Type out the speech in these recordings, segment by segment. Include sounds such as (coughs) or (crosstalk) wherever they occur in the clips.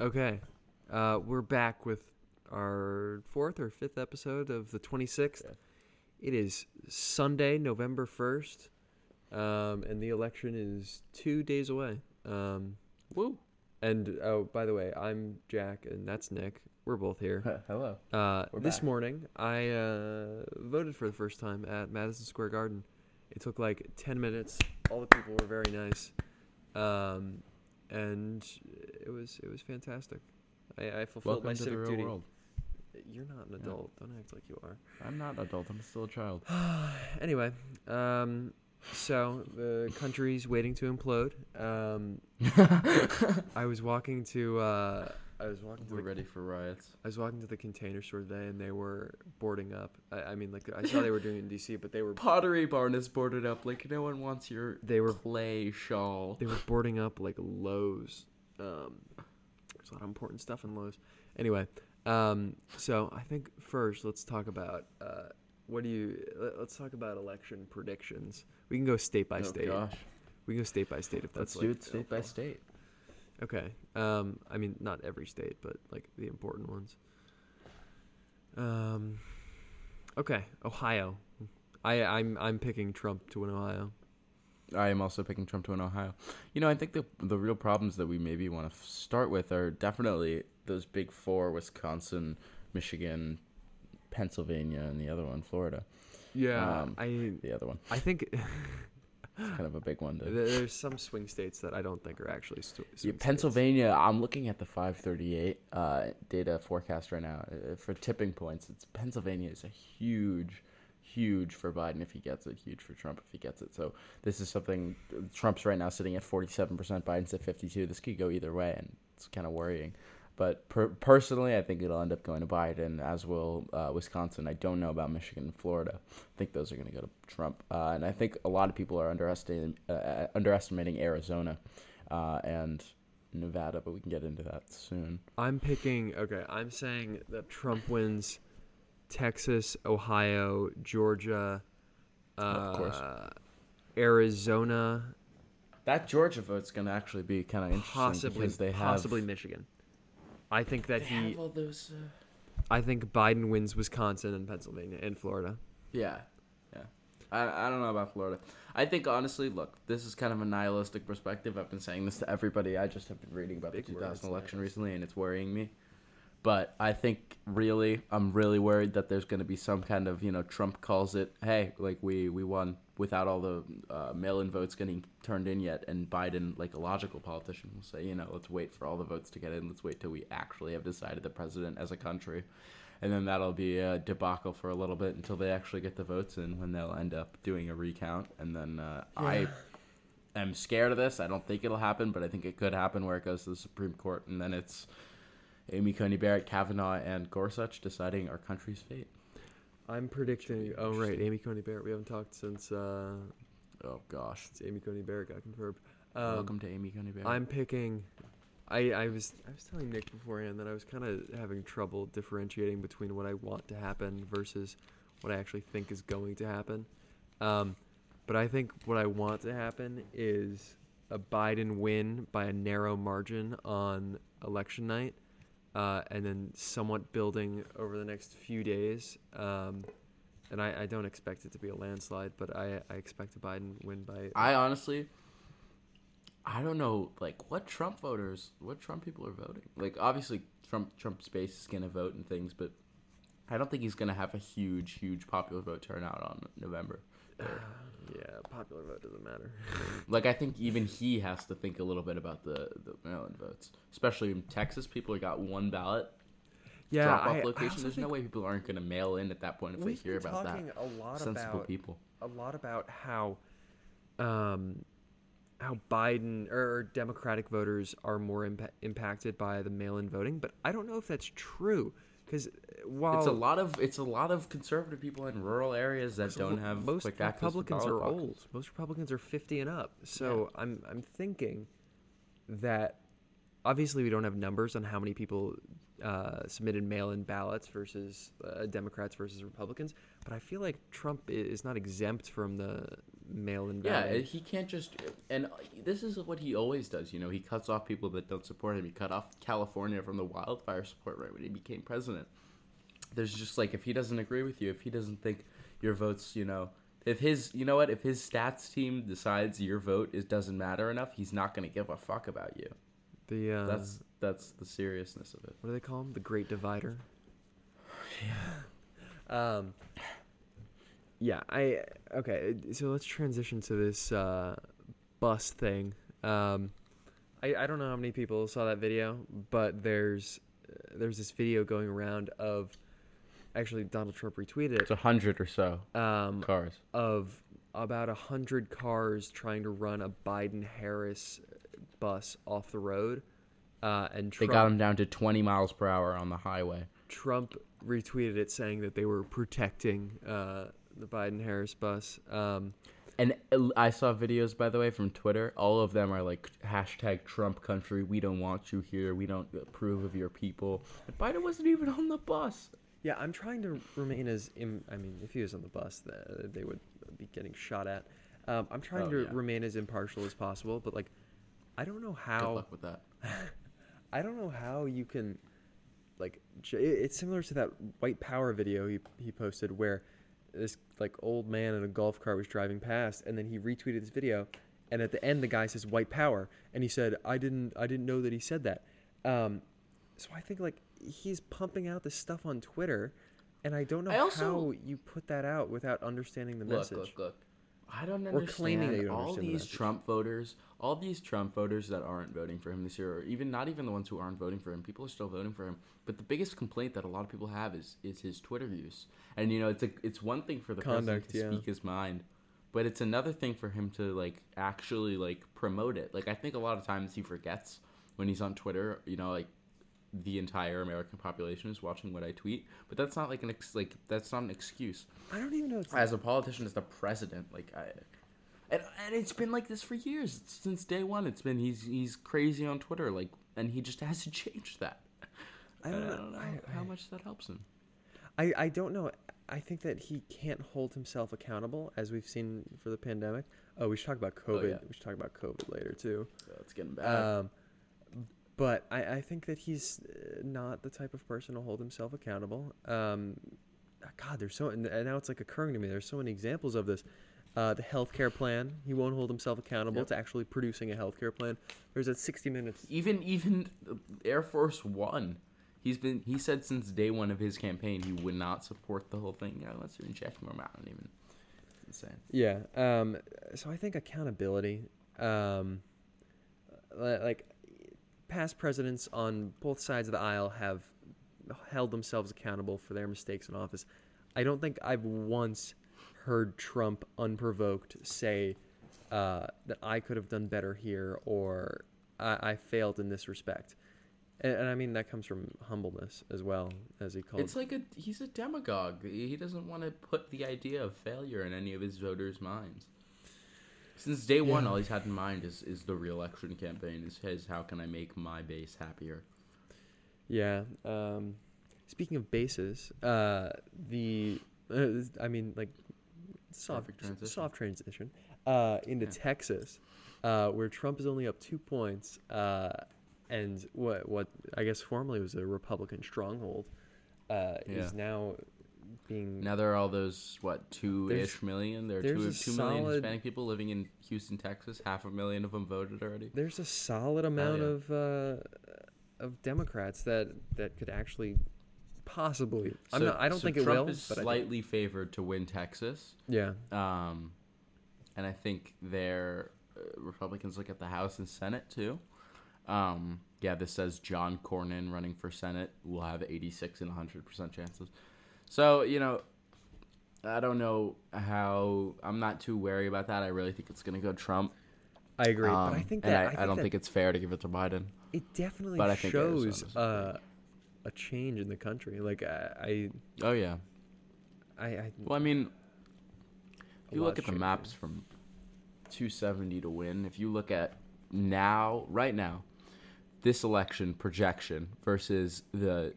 Okay. Uh, we're back with our fourth or fifth episode of the 26th. Yeah. It is Sunday, November 1st, um, and the election is two days away. Um, Woo. and oh, by the way, I'm Jack, and that's Nick. We're both here. (laughs) Hello. Uh, this back. morning, I uh, voted for the first time at Madison Square Garden. It took like 10 minutes. All the people were very nice. Um, and it was it was fantastic. I, I fulfilled Welcome my to the civic real duty. world. You're not an Yeah. adult. Don't act like you are. I'm not an adult. I'm still a child. (sighs) anyway, um, so the country's waiting to implode. Um, (laughs) I was walking to uh, I was walking to We're the, ready for riots. I was walking to the container store today, and they were boarding up. I, I mean, like I saw they were doing it in DC, but they were Pottery Barn is boarded up. Like no one wants your they were clay shawl. they were boarding up like Lowe's. Um, there's a lot of important stuff in Lowe's. Anyway, um, so I think first let's talk about uh, what do you let- let's talk about election predictions. We can go state by state. oh state. gosh. We can go state by state if that's Let's like do it state by state. Okay. Um, I mean not every state, but like the important ones. Um, okay, Ohio. I I'm I'm picking Trump to win Ohio. I am also picking Trump to win Ohio. You know, I think the the real problems that we maybe want to f- start with are definitely those big four: Wisconsin, Michigan, Pennsylvania, and the other one, Florida. Yeah, Um, I The other one, I think (laughs) it's kind of a big one. To, (laughs) There's some swing states that I don't think are actually st- swing Yeah, states. Pennsylvania. I'm looking at the 538 uh, data forecast right now uh, for tipping points. It's Pennsylvania is a huge, huge for Biden if he gets it. Huge for Trump if he gets it. So this is something. Trump's right now sitting at 47 percent. Biden's at 52. This could go either way, and it's kind of worrying. But per- personally, I think it'll end up going to Biden, as will uh, Wisconsin. I don't know about Michigan and Florida. I think those are going to go to Trump. Uh, and I think a lot of people are underestimating uh, underestimating Arizona uh, and Nevada, but we can get into that soon. I'm picking. Okay, I'm saying that Trump wins Texas, Ohio, Georgia, uh, Of course. Arizona, That Georgia vote's going to actually be kind of interesting possibly because they have possibly Michigan. I think that they he. have all those. Uh, I think Biden wins Wisconsin and Pennsylvania and Florida. Yeah, yeah. I, I don't know about Florida. I think honestly, look, this is kind of a nihilistic perspective. I've been saying this to everybody. I just have been reading about Big the 2000 election nihilistic. recently, and it's worrying me. But I think really, I'm really worried that there's going to be some kind of, you know, Trump calls it, hey, like we we won without all the uh, mail-in votes getting turned in yet, and Biden, like a logical politician, will say, you know, let's wait for all the votes to get in. Let's wait till we actually have decided the president as a country. And then that'll be a debacle for a little bit until they actually get the votes in when they'll end up doing a recount. And then uh, i am scared of this. I don't think it'll happen but i think it could happen where it goes to the supreme court and then it's amy coney barrett kavanaugh and gorsuch deciding our country's fate I'm predicting. Oh right. Amy Coney Barrett. We haven't talked since uh, oh gosh since Amy Coney Barrett got confirmed. Um, welcome to amy coney barrett I'm picking. I, I was I was telling Nick beforehand that I was kind of having trouble differentiating between what I want to happen versus what I actually think is going to happen. Um, but I think what I want to happen is a Biden win by a narrow margin on election night, uh, and then somewhat building over the next few days. Um, and I, I don't expect it to be a landslide, but I, I expect a Biden win by. i honestly i don't know like what trump voters what trump people are voting like obviously trump trump's base is to vote and things but I don't think he's gonna have a huge, huge popular vote turnout on November. Yeah, popular vote doesn't matter. (laughs) Like I think even he has to think a little bit about the the mail-in votes, especially in Texas. People got one ballot yeah, drop-off I- I location. also There's no way people aren't gonna mail in at that point if they hear about that. talking a lot Sensible about people. a lot about how, um, how Biden or Democratic voters are more impa- impacted by the mail-in voting, but I don't know if that's true because while it's a lot of it's a lot of conservative people in rural areas that don't have most Republicans are boxes. old. Most Republicans are 50 and up. So I'm I'm thinking that obviously we don't have numbers on how many people uh, submitted mail-in ballots versus uh, Democrats versus Republicans, but I feel like Trump is not exempt from the mail-in Yeah, he can't just. And this is what he always does. You know, he cuts off people that don't support him. He cut off California from the wildfire support right when he became president. There's just like if he doesn't agree with you, if he doesn't think your votes, you know, if his, you know what, if his stats team decides your vote is doesn't matter enough, he's not gonna give a fuck about you. the uh, That's that's the seriousness of it. what do they call him? The Great Divider. (sighs) Yeah. Um. Yeah, I okay. So let's transition to this uh, bus thing. Um, I I don't know how many people saw that video, but there's there's this video going around of actually Donald Trump retweeted it. It's a hundred or so um, cars. of about a hundred cars trying to run a Biden Harris bus off the road, uh, and They got him down to twenty miles per hour on the highway. Trump retweeted it saying that they were protecting uh, the Biden Harris bus. Um, And I saw videos, by the way, from Twitter. All of them are like hashtag Trump country. We don't want you here. We don't approve of your people. And Biden wasn't even on the bus. yeah, I'm trying to remain as Im- I mean, if he was on the bus, th- they would be getting shot at. Um, I'm trying Oh, to yeah. remain as impartial as possible, but like, I don't know how. Good luck with that. (laughs) I don't know how you can, like, it's similar to that white power video he he posted where this like old man in a golf cart was driving past, and then he retweeted this video, and at the end the guy says white power, and he said I didn't I didn't know that he said that. Um, so I think like he's pumping out this stuff on Twitter, and I don't know I also- how you put that out without understanding the Look, message. look, look. I don't Or claiming that understand all understand the these message. Trump voters, all these Trump voters that aren't voting for him this year, or even not even the ones who aren't voting for him. People are still voting for him. But the biggest complaint that a lot of people have is is his Twitter use. And you know, it's a it's one thing for the Conduct, president to yeah. speak his mind, but it's another thing for him to like actually like promote it. Like I think a lot of times he forgets when he's on Twitter. You know, like the entire American population is watching what I tweet, but that's not like an ex- like that's not an excuse I don't even know. As a politician, as the president, like I, and, and it's been like this for years since day one. It's been he's he's crazy on Twitter, like, and he just (laughs) has to change that. I don't And know. know I- how I- much that helps him. I, I don't know. I think that he can't hold himself accountable, as we've seen for the pandemic. Oh, we should talk about Oh, COVID. yeah. We should talk about COVID later too. So it's getting bad. Um, but I, I think that he's uh, not the type of person to hold himself accountable. Um, God, there's so and now it's like occurring to me. There's so many examples of this. Uh, the healthcare plan. He won't hold himself accountable Yep. to actually producing a healthcare plan. There's that 60 minutes. even even Air Force One, he's been he said since day one of his campaign he would not support the whole thing. Yeah, let's even inject more mountain even. It's insane. Yeah. Um, so I think accountability, um, like past presidents on both sides of the aisle have held themselves accountable for their mistakes in office. I don't think I've once heard Trump unprovoked say uh, that I could have done better here or I, I failed in this respect. And, and I mean that comes from humbleness as well, as he called. It's like a he's a demagogue. He doesn't want to put the idea of failure in any of his voters' minds. Since day one, Yeah. all he's had in mind is, is the reelection campaign. Is his how can I make my base happier? Yeah. Um, speaking of bases, uh, the uh, I mean like soft Perfect transition. soft transition uh, into Yeah. Texas, uh, where Trump is only up two points, uh, and what what I guess formerly was a Republican stronghold, uh, Yeah. is now being Now there are all those what two ish million. There are two two million solid- Hispanic people living in Houston, Texas. Half a million of them voted already. there's a solid amount yeah. of uh, of Democrats that that could actually possibly. I'm not. I don't so think it Trump will. is but I slightly favored to win Texas. yeah. Um, and I think their uh, Republicans look at the House and Senate too. Um, yeah, this says John Cornyn running for Senate will have 86 and 100% chances. So, you know, I don't know how. I'm not too wary about that. I really think it's going to go Trump. I agree, but I Um, think and that I, I, think don't that think it's fair to give it to Biden. it definitely but I think shows uh, a change in the country. Like I, Oh, yeah. I, I Well, I mean, if you look at the maps from 270 to win, if you look at now, right now, this election projection versus the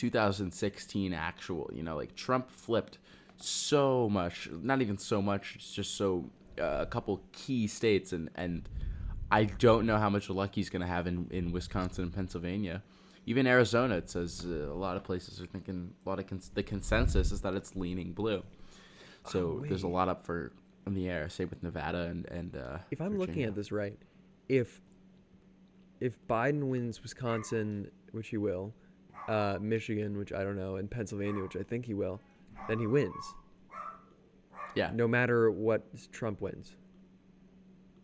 2016 actual, you know, like Trump flipped so much. Not even so much. It's just so uh, a couple key states, and and I don't know how much luck he's going to have in in Wisconsin and Pennsylvania. Even Arizona, it says uh, a lot of places are thinking a lot of cons- the consensus is that it's leaning blue. So Oh, there's a lot up for in the air. Same with Nevada and and. Uh, If I'm looking at this right, if if Biden wins Wisconsin, which he will, uh, Michigan, which I don't know, and Pennsylvania, which I think he will, then he wins. yeah, No matter what Trump wins.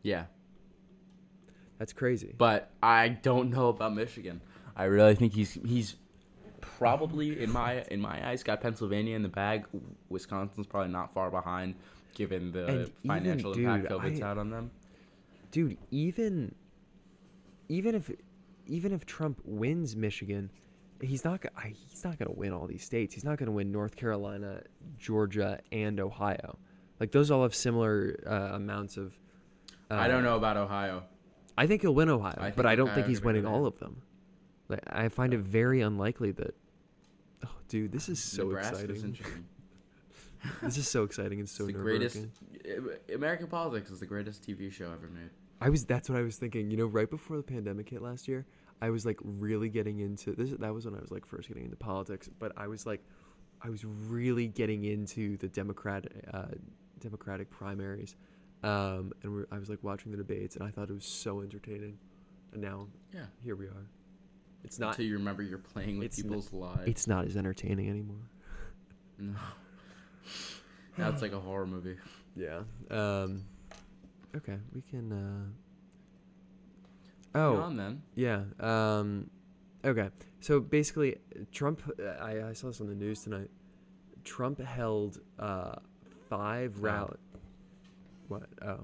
yeah. That's crazy. but I don't know about Michigan. I really think he's he's probably in my in my eyes got Pennsylvania in the bag. Wisconsin's probably not far behind, given the And even, financial impact dude, COVID's I- had on them. dude even even if even if trump wins michigan he's not I- he's not going to win all these states he's not going to win north carolina georgia and ohio like those all have similar uh, amounts of uh, I don't know about Ohio. i think he'll win ohio I but i don't think he's winning all of them like, i find it very unlikely that oh dude this is so Nebraska's exciting (laughs) this is so exciting and so it's the greatest. American politics is the greatest TV show ever made. I was that's what I was thinking. You know, right before the pandemic hit last year, I was like really getting into this. That was when I was like first getting into politics. But I was like, I was really getting into the Democratic uh, Democratic primaries, um, and we're, I was like watching the debates, and I thought it was so entertaining. And now Yeah. here we are. It's not. Until you remember you're playing with n- people's lives. It's not as entertaining anymore. no. (laughs) Now it's like a horror movie. Yeah. Um. Okay, we can. Uh, oh. on then. Yeah. Um, okay. So basically, Trump. I, I saw this on the news tonight. Trump held uh, five rally. What? Oh.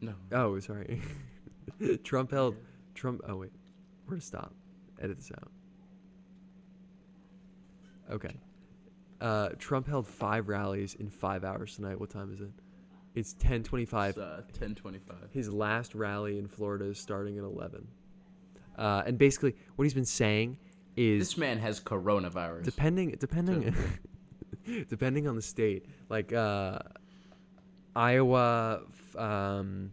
No. Oh, sorry. (laughs) Trump held. Trump. Oh wait. Where to stop? Edit this out. Okay. Uh, Trump held five rallies in five hours tonight. What time is it? It's ten twenty-five. It's uh, ten twenty-five. His last rally in Florida is starting at 11. Uh, and basically, what he's been saying is This man has coronavirus. depending depending (laughs) depending on the state, like uh, Iowa, um,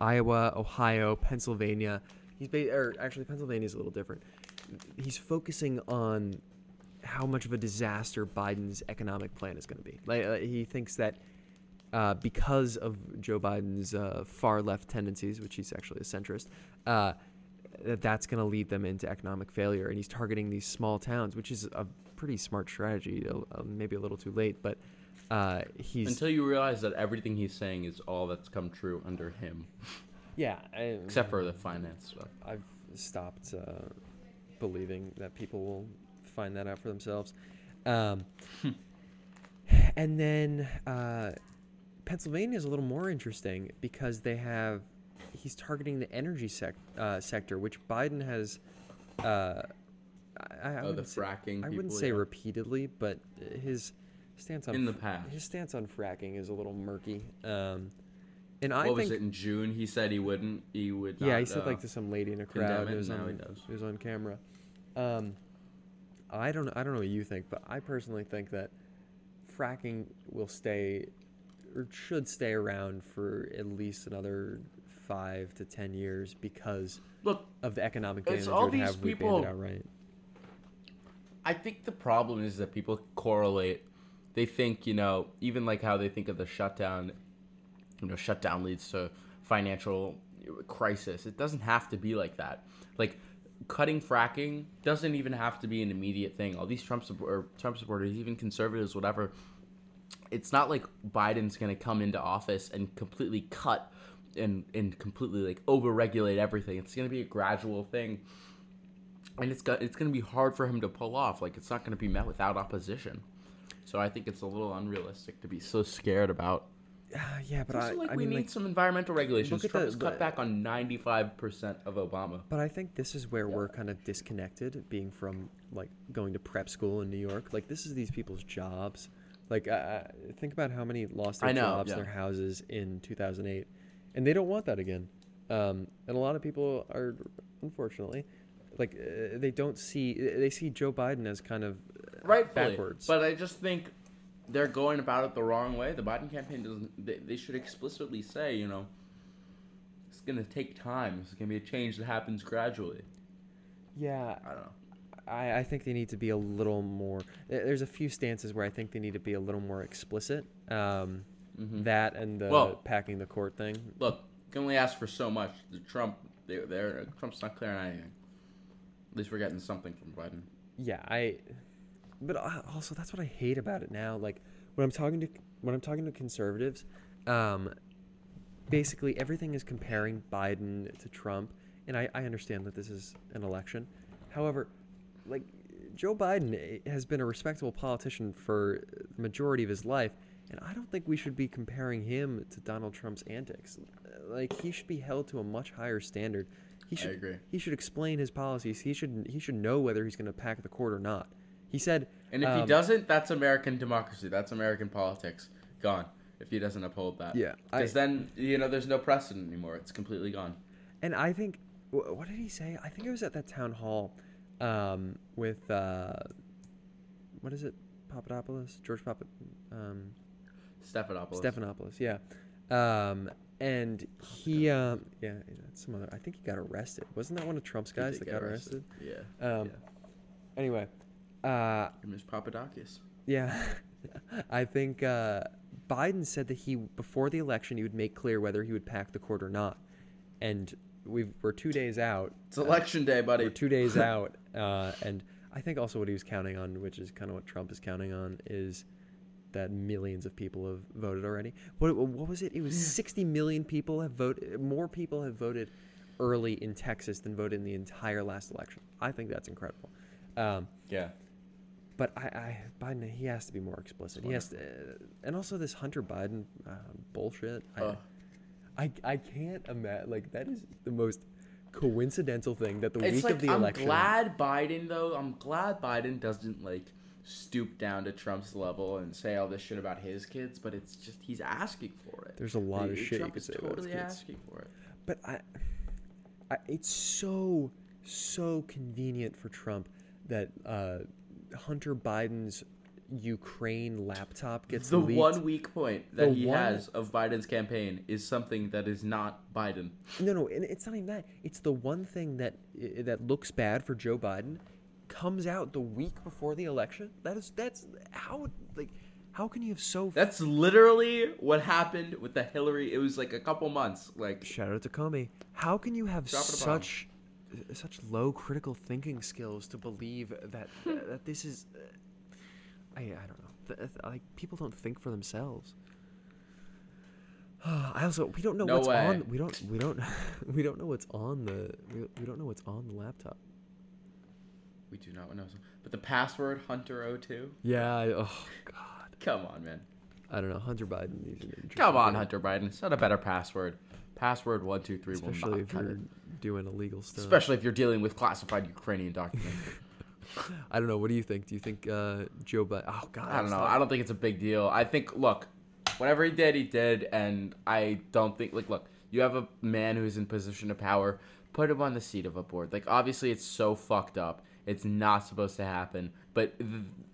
Iowa, Ohio, Pennsylvania. He's ba- or actually Pennsylvania is a little different. He's focusing on how much of a disaster Biden's economic plan is going to be. Like uh, he thinks that uh, because of Joe Biden's uh, far left tendencies, which he's actually a centrist, uh, that that's going to lead them into economic failure. And he's targeting these small towns, which is a pretty smart strategy. uh, Maybe a little too late, but uh, he's Until you realize that everything he's saying is all that's come true under him, yeah. I, except for the finance stuff. I've stopped uh, believing that people will find that out for themselves. Um, and then uh, Pennsylvania is a little more interesting because they have he's targeting the energy sec- uh, sector, which Biden has. Uh, I, I Oh, the wouldn't say, fracking. I wouldn't say yeah. repeatedly, but his stance on in the past. his stance on fracking is a little murky. Um, and I what think was it in June? He said he wouldn't. He would. yeah, he said uh, like to some lady in a crowd. it, It was now on he does. it was on camera. Um, I don't. I don't know what you think, but I personally think that fracking will stay or should stay around for at least another five to ten years because Look, of the economic It's damage it all would these have if we banned people- it outright. I think the problem is that people correlate. They think, you know, even like how they think of the shutdown, you know, shutdown leads to financial crisis. It doesn't have to be like that. Like cutting fracking doesn't even have to be an immediate thing. All these Trump support, or Trump supporters, even conservatives, whatever. It's not like Biden's going to come into office and completely cut and and completely like overregulate everything. It's going to be a gradual thing and it's got it's going to be hard for him to pull off. Like it's not going to be met without opposition. So I think it's a little unrealistic to be so scared about. Uh, yeah, but I, like I we mean, need like, some environmental regulations. look at Trump has cut back on ninety five percent of Obama. But I think this is where we're kind of disconnected, being from like going to prep school in New York. Like this is these people's jobs. Like uh, think about how many lost their know, jobs, yeah. their houses in 2008, and they don't want that again. Um, and a lot of people are, unfortunately, like uh, they don't see they see Joe Biden as kind of uh, Rightfully, backwards. but I just think they're going about it the wrong way. The Biden campaign doesn't. They, they should explicitly say, you know, it's gonna take time. It's gonna be a change that happens gradually. Yeah, I don't know. I, I think they need to be a little more. There's a few stances where I think they need to be a little more explicit. Um, Mhm. That and the Well- packing the court thing. Look, you can only ask for so much. The Trump, they, they're Trump's not clearing anything. At least we're getting something from Biden. Yeah, I. But also, that's what I hate about it now. Like when I'm talking to when I'm talking to conservatives, um, basically everything is comparing Biden to Trump, and I, I understand that this is an election. However, like Joe Biden has been a respectable politician for the majority of his life, and I don't think we should be comparing him to Donald Trump's antics. Like he should be held to a much higher standard. He I should agree. he should explain his policies. He should he should know whether he's going to pack the court or not. He said, And if he um, doesn't, that's American democracy. That's American politics. Gone. If he doesn't uphold that. Yeah, Because then, you know, there's no precedent anymore. It's completely gone. and I think what did he say? I think it was at that town hall um, with uh, what is it, Papadopoulos, George Papa, um, Stephanopoulos. Stephanopoulos, yeah. Um, and he, um, yeah, that's some other. I think he got arrested. Wasn't that one of Trump's guys that got arrested? Yeah. Um, yeah. Anyway, uh, And Ms. Papadakis. Yeah, (laughs) I think uh, Biden said that he before the election he would make clear whether he would pack the court or not, and we've we're two days out. It's election day, buddy. We're two days (laughs) out, uh, and I think also what he was counting on, which is kind of what Trump is counting on, is that millions of people have voted already. What what was it? It was 60 million people have voted. More people have voted early in Texas than voted in the entire last election. I think that's incredible. Um, Yeah. but I, I Biden, he has to be more explicit. He has to, and also this Hunter Biden uh, bullshit. I. I, I can't imagine. Like that is the most coincidental thing that the It's week like of the I'm election. glad Biden though. I'm glad Biden doesn't like stoop down to Trump's level and say all this shit about his kids, but it's just he's asking for it. There's a lot of shit you Trump could is say about his totally kids. asking for it. But I, I, it's so so convenient for Trump that uh, Hunter Biden's Ukraine laptop gets the leaked. one weak point that The he one- has of Biden's campaign is something that is not Biden. No, no, and it's not even that. It's the one thing that that looks bad for Joe Biden comes out the week before the election. That is that's how like how can you have so That's literally what happened with the Hillary. It was like a couple months. Like shout out to Comey. How can you have such such low critical thinking skills to believe that that this is uh, I I don't know. Th- th- Like people don't think for themselves. (sighs) I also we don't know No what's way. on we don't we don't (laughs) we don't know what's on the we, we don't know what's on the laptop. we do not know. But the password Hunter02. Yeah. I, oh God. Come on, man. I don't know. Hunter Biden needs an Come on, thing, Hunter Biden. Set a better password. Password one two three will Especially not if cut you're it. doing illegal stuff. Especially if you're dealing with classified Ukrainian documents. (laughs) (laughs) I don't know. What do you think? Do you think uh, Joe Biden? Oh God. I don't know. stop. I don't think it's a big deal. I think look, whatever he did, he did, and I don't think like look, you have a man who's in position of power, put him on the seat of a board. Like obviously, it's so fucked up. It's not supposed to happen, but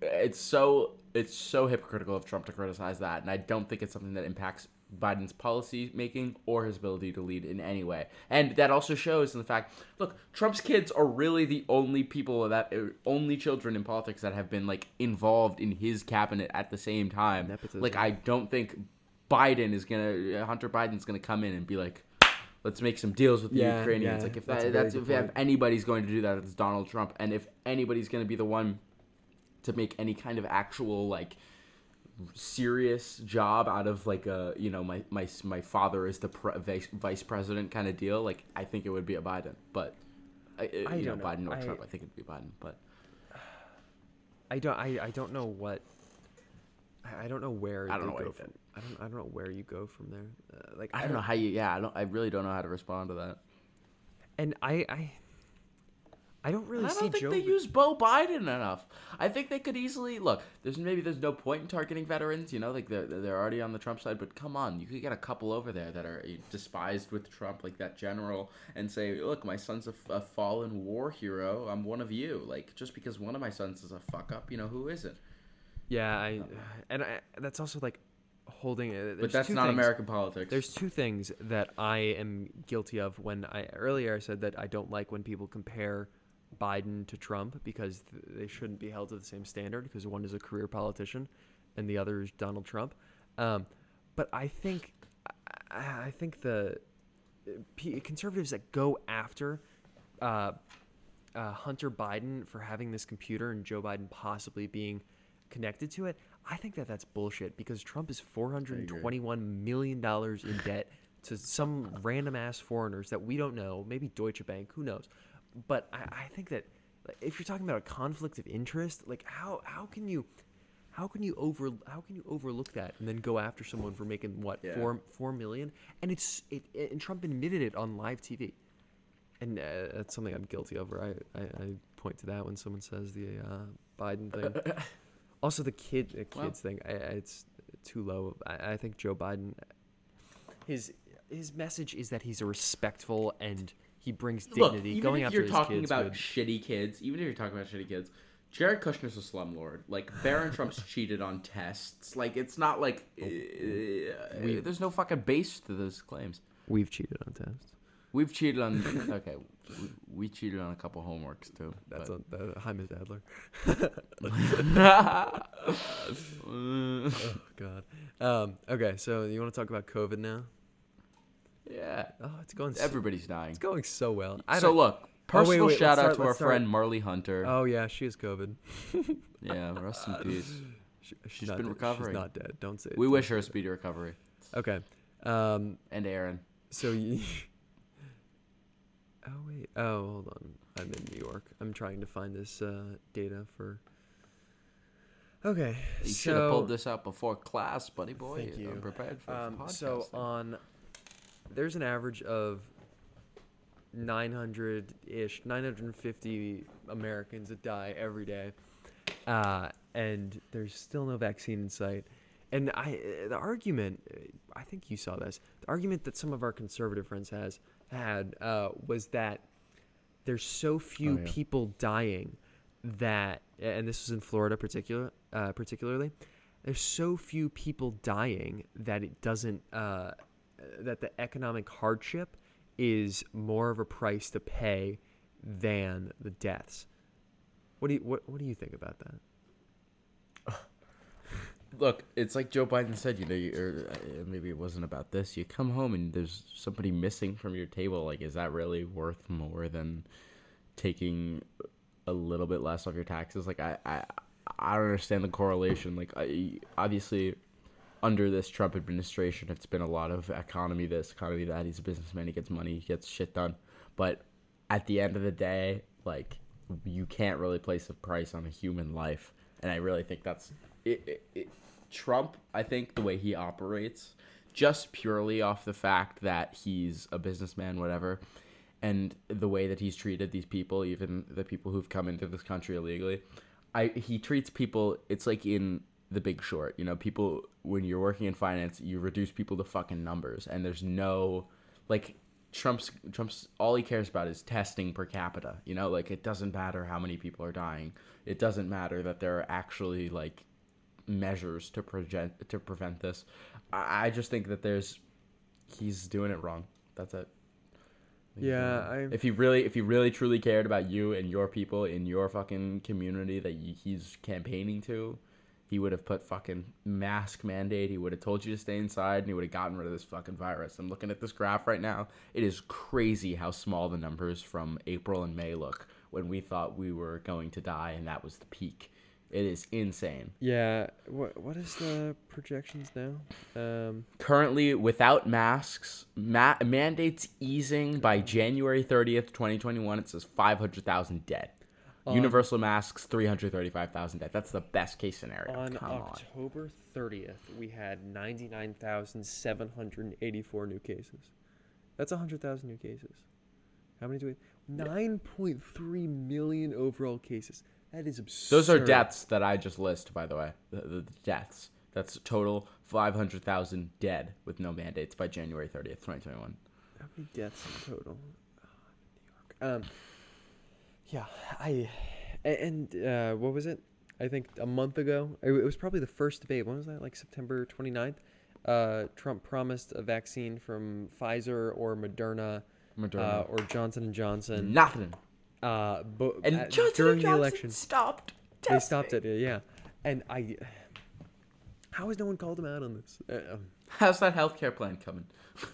it's so it's so hypocritical of Trump to criticize that, and I don't think it's something that impacts Biden's policy making or his ability to lead in any way. And that also shows in the fact, look, Trump's kids are really the only people that uh, only children in politics that have been like involved in his cabinet at the same time. Nepotism. Like I don't think Biden is gonna uh, Hunter Biden's gonna come in and be like let's make some deals with the Yeah, Ukrainians. yeah, like if that's that, that's if, if point. anybody's going to do that, it's Donald Trump. And if anybody's going to be the one to make any kind of actual like serious job out of like a you know my my my father is the pre- vice, vice president kind of deal, like I think it would be a Biden. But I, you know, don't know. Biden or I- Trump, I think it'd be Biden. But I don't. I, I don't know what. I I don't know where. I don't know go from. I don't. I don't know where you go from there. Uh, like I don't know how you. Yeah, I don't. I really don't know how to respond to that. And I. I. I don't really I don't think Joe. they use Bo Biden enough. I think they could easily look. There's maybe there's no point in targeting veterans. You know, like they're they're already on the Trump side. But come on, you could get a couple over there that are eh, despised with Trump, like that general, and say, look, my son's a fallen war hero. I'm one of you. Like just because one of my sons is a fuck up, you know, who isn't? Yeah, I and I, that's also like holding it. but that's not American politics. There's two things that I am guilty of when I earlier I said that I don't like when people compare Biden to Trump because th- they shouldn't be held to the same standard because one is a career politician and the other is Donald Trump. Um, but I think I, I think the uh, P- conservatives that go after uh, uh, Hunter Biden for having this computer and Joe Biden possibly being connected to it, I think that that's bullshit because Trump is four hundred and twenty-one million dollars in debt to some random ass foreigners that we don't know, maybe Deutsche Bank, who knows? But I, I think that if you're talking about a conflict of interest, like how how can you how can you over how can you overlook that and then go after someone for making what Yeah. four four million? And it's it and Trump admitted it on live TV, and uh, that's something I'm guilty of. Where I, I, I point to that when someone says the uh, Biden thing. (coughs) also, the kid the kids thing. I, I- it's too low. I, I think Joe Biden. His his message is that he's a respectful and he brings Look, dignity. even going if after you're talking kids about would- shitty kids, even if you're talking about shitty kids, Jared Kushner's a slumlord. Like Barron (laughs) Trump's cheated on tests. Like it's not like uh, We- there's no fucking base to those claims. we've cheated on tests. We've cheated on. (laughs) okay, we, we cheated on a couple homeworks too. That's but- a, uh, hi, Ms. Adler. Uh, (laughs) Oh God. Um, okay, so you want to talk about COVID now? Yeah, Oh, it's going. So, everybody's dying. it's going so well. I So don't- look, Oh, wait, personal wait, let's shout out start- to our let's start- friend Marley Hunter. Oh yeah, she has COVID. (laughs) yeah, rest in (laughs) peace. She, She's not been dead. recovering. She's not dead. Don't say. it. We wish her a speedy recovery. Okay. Um. And Aaron. So you. (laughs) Oh wait. Oh, hold on. I'm in New York. I'm trying to find this uh, data for. Okay. You so, should have pulled this out before class, buddy boy. Thank you. I'm prepared for Um, podcasting. so on, there's an average of 900 ish, 950 Americans that die every day, uh, and there's still no vaccine in sight. And I, the argument, uh, I think you saw this. The argument that some of our conservative friends has had uh, was that there's so few Oh, yeah. people dying that, and this was in Florida particular, uh, particularly, there's so few people dying that it doesn't, uh, that the economic hardship is more of a price to pay than the deaths. What do you what What do you think about that? (laughs) Look, it's like Joe Biden said, you know, or uh, maybe it wasn't about this. You come home and there's somebody missing from your table. Like, is that really worth more than taking a little bit less off your taxes? Like, I, I, I don't understand the correlation. Like, I, obviously, under this Trump administration, it's been a lot of economy this, economy that. He's a businessman. He gets money. He gets shit done. But at the end of the day, like, you can't really place a price on a human life. And I really think that's it, it, it, Trump. I think the way he operates, just purely off the fact that he's a businessman, whatever, and the way that he's treated these people, even the people who've come into this country illegally, I he treats people. It's like in The Big Short. You know, people when you're working in finance, you reduce people to fucking numbers, and there's no like Trump's Trump's all he cares about is testing per capita. You know, like it doesn't matter how many people are dying. It doesn't matter that there are actually like measures to prevent to prevent this. I, I just think that there's he's doing it wrong. That's it. Yeah. I- if he really if he really truly cared about you and your people in your fucking community that he's campaigning to, he would have put fucking mask mandate. He would have told you to stay inside, and he would have gotten rid of this fucking virus. I'm looking at this graph right now. It is crazy how small the numbers from April and May look when we thought we were going to die, and that was the peak. It is insane. Yeah. What What is the projections now? Um. Currently, without masks, ma- mandates easing by January 30th, 2021. It says 500,000 dead. On- Universal masks, 335,000 dead. That's the best case scenario. On Come on. October 30th, we had 99,784 new cases. That's 100,000 new cases. How many do we? 9.3 million overall cases. That is absurd. Those are deaths that I just list, by the way. The, the, the deaths. That's total 500,000 dead with no mandates by January 30th, 2021. How many deaths in total? Oh, New York. Um. Yeah, I. And uh, what was it? I think a month ago, it was probably the first debate. When was that? Like September 29th. Uh, Trump promised a vaccine from Pfizer or Moderna, Moderna. Uh, or Johnson and Johnson. Nothing. Uh, but And at- Johnson during the election, stopped. they stopped it. Yeah, and I. How has no one called him out on this? Uh, um, How's that healthcare plan coming?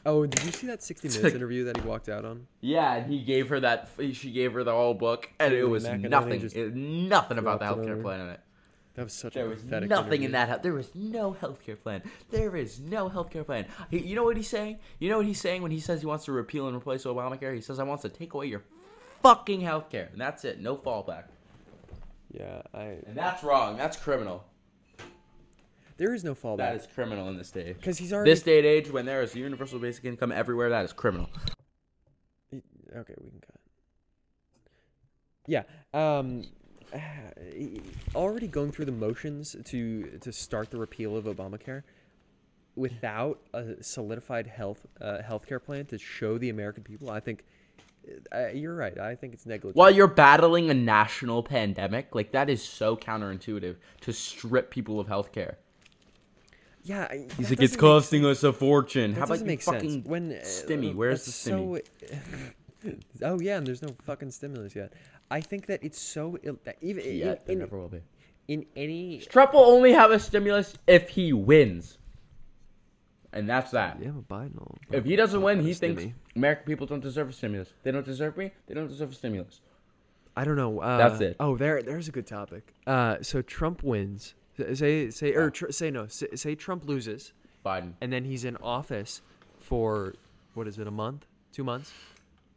oh, did you see that 60 Minutes like- interview that he walked out on? Yeah, and he gave her that. She gave her the whole book, and it was nothing. It- nothing about the healthcare plan in it. That was such There a was nothing in that. There was no healthcare plan. There is no healthcare plan. He, you know what he's saying? You know what he's saying when he says he wants to repeal and replace Obamacare? He says I wants to take away your fucking healthcare, and that's it. No fallback. Yeah, I. And that's wrong. That's criminal. There is no That fallback is criminal in this day. because he's already. This day and age, when there is universal basic income everywhere, that is criminal. Okay, we can cut. Yeah. Um, (sighs) already going through the motions to to start the repeal of Obamacare without a solidified health uh, healthcare plan to show the American people, I think uh, you're right. I think it's negligent. While you're battling a national pandemic, like that is so counterintuitive to strip people of healthcare. Yeah, I- He's like, it's doesn't costing us a fortune. That How about doesn't you make fucking sense. When uh, stimmy? uh, Where's the stimmy? So, (laughs) oh yeah, and there's no fucking stimulus yet. I think that it's so Ill- that even in- Yeah, there in, never will be. in any Trump will only have a stimulus if he wins, and that's that. yeah, but Biden. will- If he doesn't win, he thinks stimmy. American people don't deserve a stimulus. They don't deserve me. They don't deserve a stimulus. I don't know. Uh, That's it. Oh, there, there's a good topic. Uh, so Trump wins. Say, say, or tr- say no. Say, say Trump loses, Biden. and then he's in office for what is it? A month? Two months?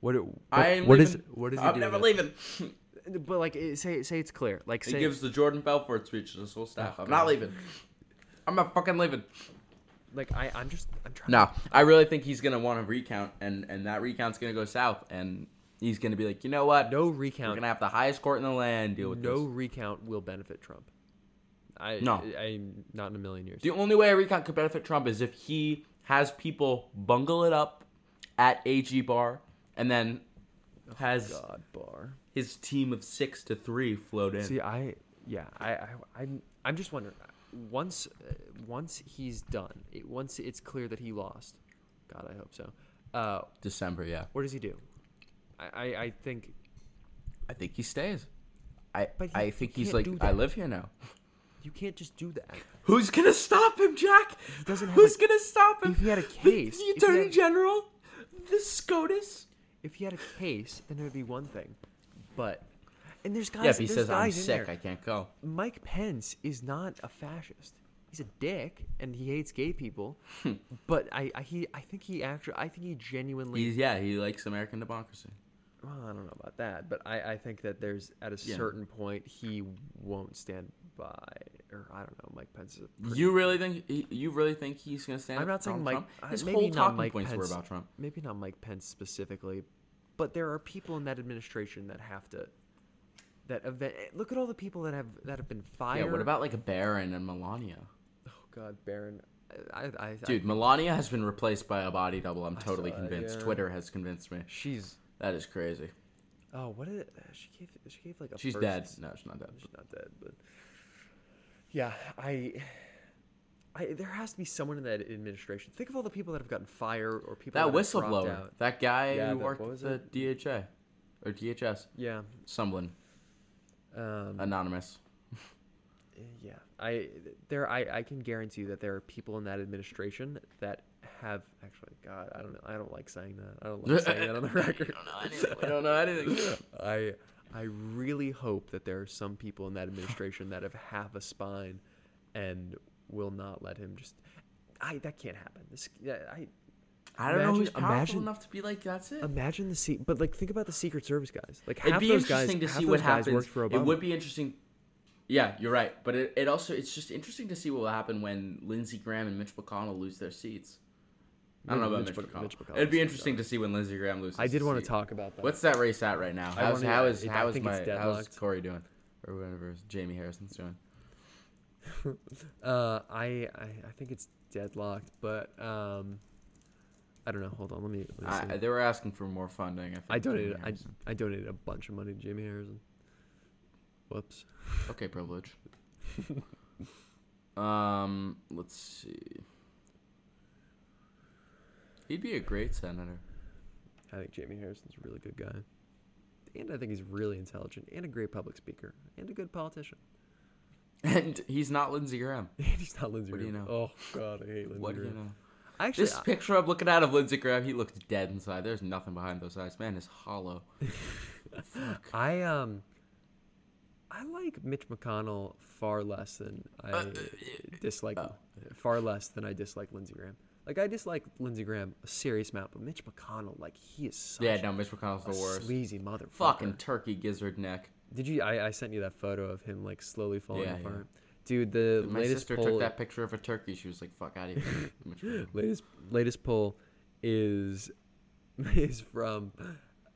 What? What, I ain't what is? leaving. What does he I'm do? never leaving. (laughs) But like, eh, say, say it's clear. Like, He say, gives the Jordan Belfort speech to his whole staff. Oh, I'm not leaving. I'm not fucking leaving. like, I, I'm just, I'm trying. No, I really think he's gonna want to recount, and and that recount's gonna go south, and he's gonna be like, you know what? No recount. We're recount. gonna have the highest court in the land deal with this. No this. recount will benefit Trump. I No. I, I not in a million years. The only way a recount could benefit Trump is if he has people bungle it up at AG Barr, and then has God Barr. his team of six to three float in. See, I yeah, I, I I'm I'm just wondering. Once uh, once he's done, it, once it's clear that he lost, God, I hope so. Uh, December, yeah. what does he do? I I, I think I think he stays. I I think he he's like, I live here now. You can't just do that. Who's gonna stop him, Jack? He doesn't have Who's a- gonna stop him? if he had a case, the, if he attorney had- general, the SCOTUS. If he had a case, then it would be one thing. But and there's guys. Yeah, if he says I'm sick, there. I can't go. Mike Pence is not a fascist. He's a dick, and he hates gay people. Hmm. but I, I he I think he actually I think he genuinely He's yeah, he likes American democracy. Well, I don't know about that, but I, I think that there's at a Yeah. certain point he won't stand by, or I don't know. Mike Pence is. A You really think you really think he's gonna stand? I'm not saying Mike. Trump? uh, His maybe whole not talking Mike points Pence. were about Trump. Maybe not Mike Pence specifically, but there are people in that administration that have to. That event. Look at all the people that have that have been fired. Yeah. What about like a Barron and Melania? Oh God, Barron. I, I, I Dude, Melania has been replaced by a body double. I'm totally that, convinced. yeah. Twitter has convinced me. she's. That is crazy. Oh, what did it? She gave. She gave like a. She's first- dead. No, she's not dead. She's not dead, but yeah, I, I there has to be someone in that administration. Think of all the people that have gotten fired or people That that whistleblower, that guy Yeah, who the- worked at the? DHA or DHS, Yeah, someone um, anonymous. yeah. I there I I can guarantee you that there are people in that administration that have actually. God, I don't know. I don't like saying that. I don't like saying that on the (laughs) record. I don't know anything. (laughs) I didn't I really hope that there are some people in that administration that have half a spine and will not let him just. I that can't happen. This I I don't know who's Imagine- powerful imagine- enough to be like that's it. imagine the se- but like think about the Secret Service guys. Like half It'd be those guys, interesting to half see what guys happens. It would be interesting. Yeah, you're right. But it, it also it's just interesting to see what will happen when Lindsey Graham and Mitch McConnell lose their seats. I don't know about Mitch, Mc- McConnell. Mitch McConnell's It'd be interesting dumb. to see when Lindsey Graham loses. I did want to talk about that. What's that race at right now? How's wanna- how is I how is think my it's how's. Corey doing, or whatever Jaime Harrison's doing? (laughs) Uh, I, I I think it's deadlocked, but um, I don't know. Hold on, let me. Let me see. I, they were asking for more funding. I, think, I donated. I, I donated a bunch of money to Jaime Harrison. Whoops. Okay, privilege. (laughs) um, let's see. He'd be a great senator. I think Jaime Harrison's a really good guy. And I think he's really intelligent and a great public speaker and a good politician. And he's not Lindsey Graham. And (laughs) he's not Lindsey What do you Graham. know? Oh god, I hate Lindsey What do you Graham. know? Actually, This picture I'm looking at of Lindsey Graham, he looks dead inside. There's nothing behind those eyes. Man is hollow. Fuck. (laughs) I um I like Mitch McConnell far less than I Uh, dislike oh. far less than I dislike Lindsey Graham. Like I dislike Lindsey Graham a serious amount, but Mitch McConnell, like he is such Yeah, no, Mitch McConnell's a the worst. sleazy motherfucker. Fucking turkey gizzard neck. Did you? I, I sent you that photo of him like slowly falling Yeah, yeah. apart. Dude, the My latest sister poll, took that picture of a turkey. She was like, "Fuck out of here." Latest latest poll is (laughs) is from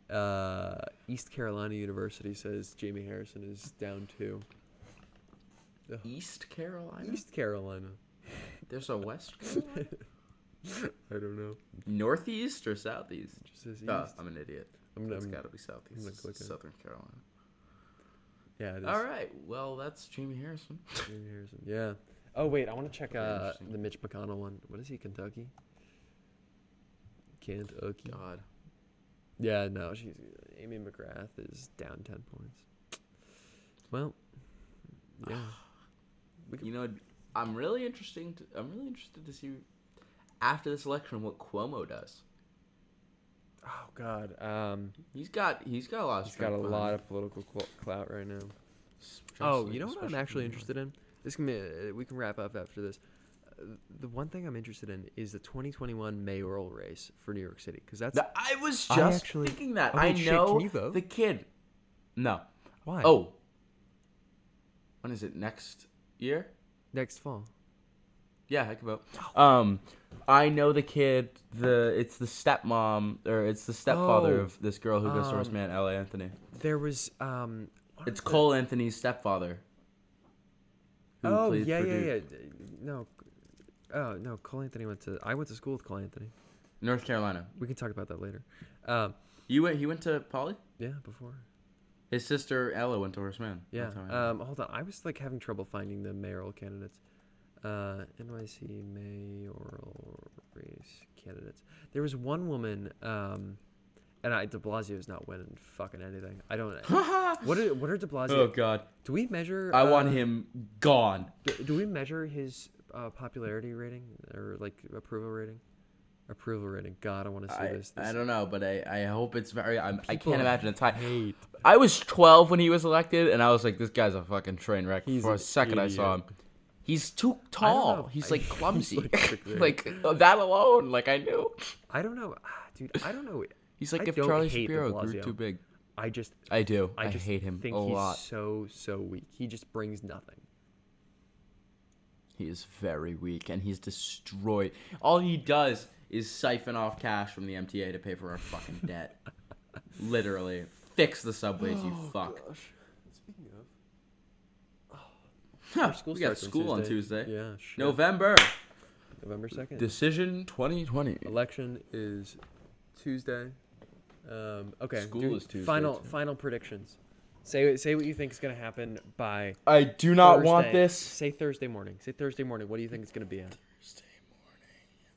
uh, East Carolina University says Jaime Harrison is down two. East Carolina. East Carolina. There's a West Carolina. (laughs) (laughs) I don't know. Northeast or Southeast? It just says East. Oh, I'm an idiot. I'm, It's got to be Southeast. click it. Southern Carolina. yeah, it is. All right. Well, that's Jaime Harrison. (laughs) Jaime Harrison. Yeah. Oh wait, I want to check uh, the Mitch McConnell one. What is he? Kentucky. Kentucky. God. Yeah, no, she's Amy McGrath is down ten points. Well, yeah. (sighs) You know, I'm really interesting. To, I'm really interested to see after this election what Cuomo does. oh God, um, He's got he's got a lot of he's got a strength lot of political cl- clout right now. him, Oh, especially- you know what I'm actually in interested in? This can be, uh, we can wrap up after this. Uh, the one thing I'm interested in is the 2021 mayoral race for New York City because that's Th- I was I just actually- thinking that. Oh, I wait, shit, can know you vote? the kid. No. why. Oh. When is it? Next year? next fall. Yeah, I can vote. Um, I know the kid. The it's the stepmom or it's the stepfather Oh, of this girl who goes to Roast um, Man, Ella Anthony. There was um. what It's was Cole Anthony's stepfather. who Oh played yeah, for yeah, Duke. yeah. D- No, oh no. Cole Anthony went to. I went to school with Cole Anthony. North Carolina. We can talk about that later. Um, You went. He went to Poly. yeah, before. His sister Ella went to Horace Mann. Yeah. That's how I know. Um, hold on. I was like having trouble finding the mayoral candidates. Uh, NYC mayoral race candidates. There was one woman. Um, and I De Blasio is not winning fucking anything. I don't. (laughs) what are what are De Blasio? oh God. Do we measure? I want uh, him gone. Do, do we measure his uh, popularity rating or like approval rating? Approval rating. God, I want to see I, this. I don't know, but I, I hope it's very. I'm, I can't imagine it's high. hate. I was 12 when he was elected, and I was like, this guy's a fucking train wreck. He's For a second, I saw him. He's too tall. He's like (laughs) he's, clumsy. like, (laughs) like uh, that alone, like I knew. I don't know, Ah, dude. I don't know. He's like I if Charlie Shapiro grew too big. I just I do. I I, just hate him think a he's lot. so so weak. He just brings nothing. He is very weak, and he's destroyed. All he does is siphon off cash from the MTA to pay for our fucking debt. (laughs) Literally, fix the subways, you fuck. Of, Huh, school we got starts school on Tuesday. Yeah, shit. November November second. decision 2020. Election is Tuesday. Um, okay. School do- is Tuesday, Final too. final predictions. Say say what you think is gonna happen by. I do not want Thursday. this. Say Thursday morning. Say Thursday morning. What do you think it's gonna be at?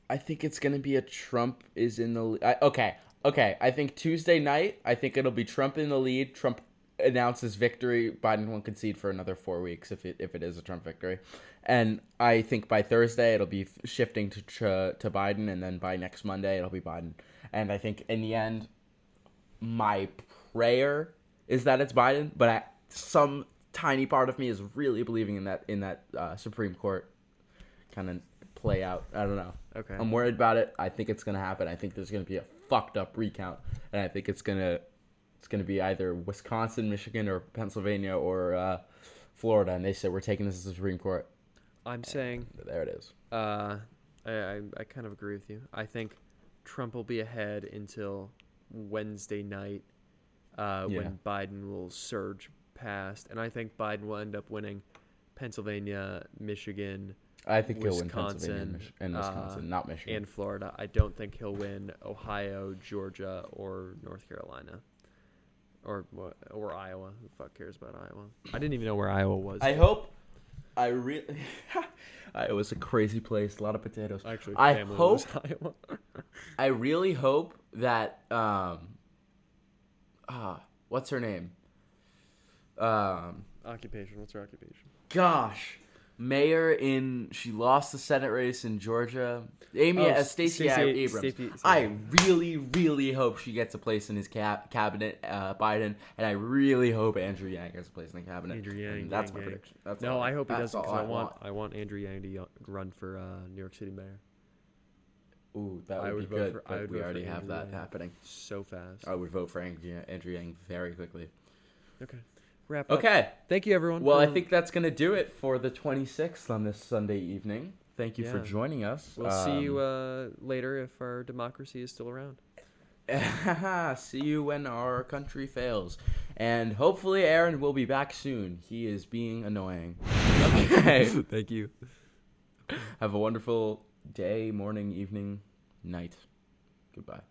I think it's gonna be a Trump is in the. I, okay, okay. I think Tuesday night. I think it'll be Trump in the lead. Trump announces victory. Biden won't concede for another four weeks if it if it is a Trump victory, and I think by Thursday it'll be shifting to to Biden, and then by next Monday it'll be Biden. And I think in the end, my prayer is that it's Biden, but I, some tiny part of me is really believing in that in that uh, Supreme Court kind of play out. I don't know. Okay. I'm worried about it. I think it's gonna happen. I think there's gonna be a fucked up recount, and I think it's gonna it's gonna be either Wisconsin, Michigan, or Pennsylvania or uh, Florida. And they said we're taking this to the Supreme Court. I'm saying There it is. Uh, I, I I kind of agree with you. I think Trump will be ahead until Wednesday night, uh, Yeah. when Biden will surge past, and I think Biden will end up winning Pennsylvania, Michigan, I think he'll win Pennsylvania and, Wisconsin, uh, not Michigan. and Florida. I don't think he'll win Ohio, Georgia, or North Carolina. Or what? Or Iowa. Who the fuck cares about Iowa? I didn't even know where Iowa was. I hope. I really. (laughs) Iowa's a crazy place. A lot of potatoes. Actually, I hope- Iowa. (laughs) I really hope that um. Ah, what's her name? Um. occupation. What's her occupation? Gosh, mayor in she lost the Senate race in Georgia. Amy Oh, uh, Stacey Stacey- Abrams. Stacey- I really, really hope she gets a place in his cab- cabinet, uh, Biden, and I really hope Andrew Yang gets a place in the cabinet. Andrew Yang, And that's Yang, my Yang. prediction. That's No, all- I hope he doesn't because all I want I want Andrew Yang to run for uh, New York City mayor Ooh, that I would, would be good. for- I we vote for already have Andrew that Yang. happening. so fast. I would vote for Andrew Yang very quickly. Okay, wrap up. Okay. Thank you, everyone. Well, I think that's gonna do it for the 26th on this Sunday evening. Thank you for joining us. we'll see you Um, uh, later if our democracy is still around. (laughs) see you when our country fails, and hopefully Aaron will be back soon. He is being annoying. Okay. (laughs) Thank you. Have a wonderful day, morning, evening, night. Goodbye.